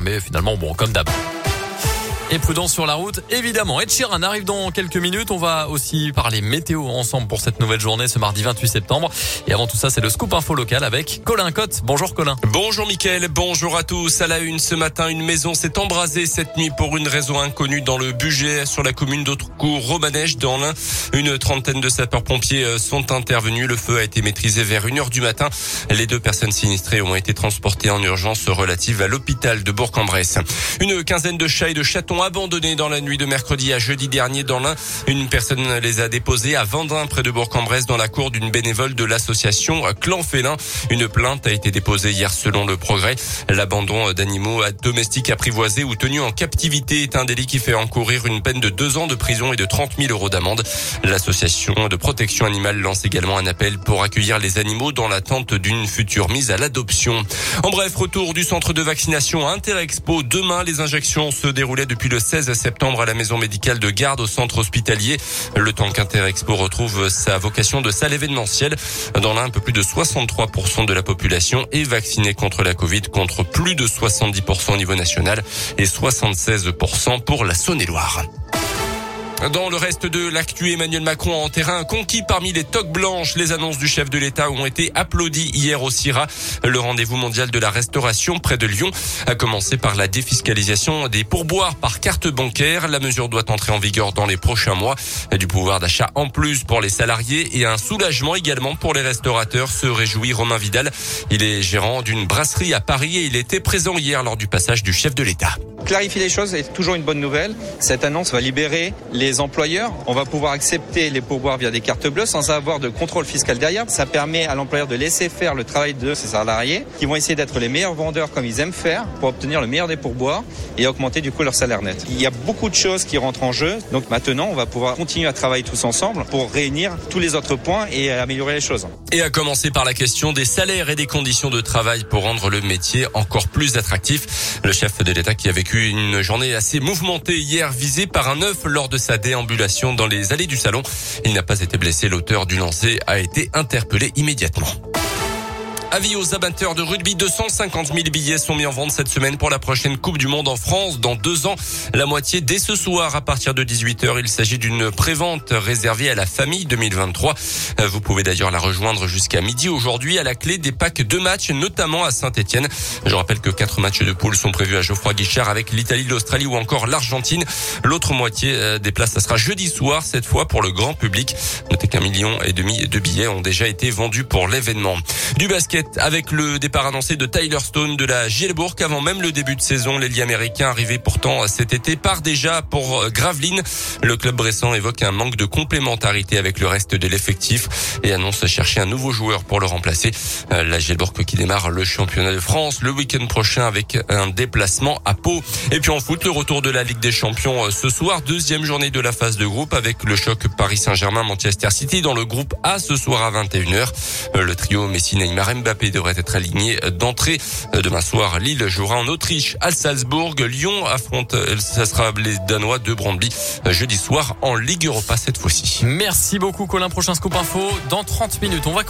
mais finalement, bon, comme d'hab. Et prudence sur la route, évidemment. Ed Sheeran arrive dans quelques minutes. On va aussi parler météo ensemble pour cette nouvelle journée, ce mardi 28 septembre. Et avant tout ça, c'est le scoop info local avec Colin Cotte. Bonjour Colin. Bonjour Mickaël, bonjour à tous. À la une ce matin, une maison s'est embrasée cette nuit pour une raison inconnue dans le budget sur la commune d'Autrecourt, Romanèche, dans l'Ain. Une trentaine de sapeurs-pompiers euh, sont intervenus. Le feu a été maîtrisé vers 1 heure du matin. Les deux personnes sinistrées ont été transportées en urgence relative à l'hôpital de Bourg-en-Bresse. Une quinzaine de chats et de chatons abandonnés dans la nuit de mercredi à jeudi dernier dans l'Ain. Une personne les a déposés à Vendin, près de Bourg-en-Bresse, dans la cour d'une bénévole de l'association Clan Félin. Une plainte a été déposée hier selon le progrès. L'abandon d'animaux domestiques apprivoisés ou tenus en captivité est un délit qui fait encourir une peine de deux ans de prison et de 30 000 euros d'amende. L'association de protection animale lance également un appel pour accueillir les animaux dans l'attente d'une future mise à l'adoption. En bref, retour du centre de vaccination à Interexpo. Demain, les injections se déroulaient depuis le 16 septembre à la maison médicale de garde au centre hospitalier. Le temps qu'Interexpo retrouve sa vocation de salle événementielle. Dans l'un, un peu plus de 63% de la population est vaccinée contre la Covid, contre plus de 70% au niveau national et 76% pour la Saône-et-Loire. Dans le reste de l'actu, Emmanuel Macron en terrain conquis parmi les toques blanches. Les annonces du chef de l'État ont été applaudies hier au CIRA, le rendez-vous mondial de la restauration près de Lyon, a commencé par la défiscalisation des pourboires par carte bancaire. La mesure doit entrer en vigueur dans les prochains mois. Du pouvoir d'achat en plus pour les salariés et un soulagement également pour les restaurateurs, se réjouit Romain Vidal. Il est gérant d'une brasserie à Paris et il était présent hier lors du passage du chef de l'État. Clarifier les choses est toujours une bonne nouvelle. Cette annonce va libérer les employeurs. On va pouvoir accepter les pourboires via des cartes bleues sans avoir de contrôle fiscal derrière. Ça permet à l'employeur de laisser faire le travail de ses salariés qui vont essayer d'être les meilleurs vendeurs comme ils aiment faire pour obtenir le meilleur des pourboires et augmenter du coup leur salaire net. Il y a beaucoup de choses qui rentrent en jeu. Donc maintenant, on va pouvoir continuer à travailler tous ensemble pour réunir tous les autres points et améliorer les choses. Et à commencer par la question des salaires et des conditions de travail pour rendre le métier encore plus attractif. Le chef de l'État qui a vécu une journée assez mouvementée hier, visé par un œuf lors de sa déambulation dans les allées du salon. Il n'a pas été blessé. L'auteur du lancer a été interpellé immédiatement. Avis aux amateurs de rugby, 250 000 billets sont mis en vente cette semaine pour la prochaine Coupe du Monde en France dans deux ans. La moitié dès ce soir à partir de 18h. Il s'agit d'une prévente réservée à la famille 2023. Vous pouvez d'ailleurs la rejoindre jusqu'à midi aujourd'hui à la clé des packs de matchs, notamment à Saint-Etienne. Je rappelle que quatre matchs de poule sont prévus à Geoffroy Guichard avec l'Italie, l'Australie ou encore l'Argentine. L'autre moitié euh, des places, ça sera jeudi soir, cette fois pour le grand public. Notez qu'un million et demi de billets ont déjà été vendus pour l'événement. Du basket avec le départ annoncé de Tyler Stone de la Gielbourg avant même le début de saison. L'ailier américain arrivé pourtant cet été part déjà pour euh, Gravelines. Le club bressan évoque un manque de complémentarité avec le reste de l'effectif et annonce chercher un nouveau joueur pour le remplacer. Euh, la Gielbourg qui démarre le championnat de France le week-end prochain avec un déplacement à Pau. Et puis en foot, le retour de la Ligue des Champions euh, ce soir, deuxième journée de la phase de groupe avec le choc Paris Saint-Germain-Manchester City dans le groupe A ce soir à 21h. Le trio Messi, Neymar, Mbappé devrait être aligné d'entrée. Demain soir, Lille jouera en Autriche à Salzbourg. Lyon affronte, ça sera les Danois de Brandby jeudi soir en Ligue Europa cette fois-ci. Merci beaucoup Colin. Prochain scoop info dans 30 minutes. On va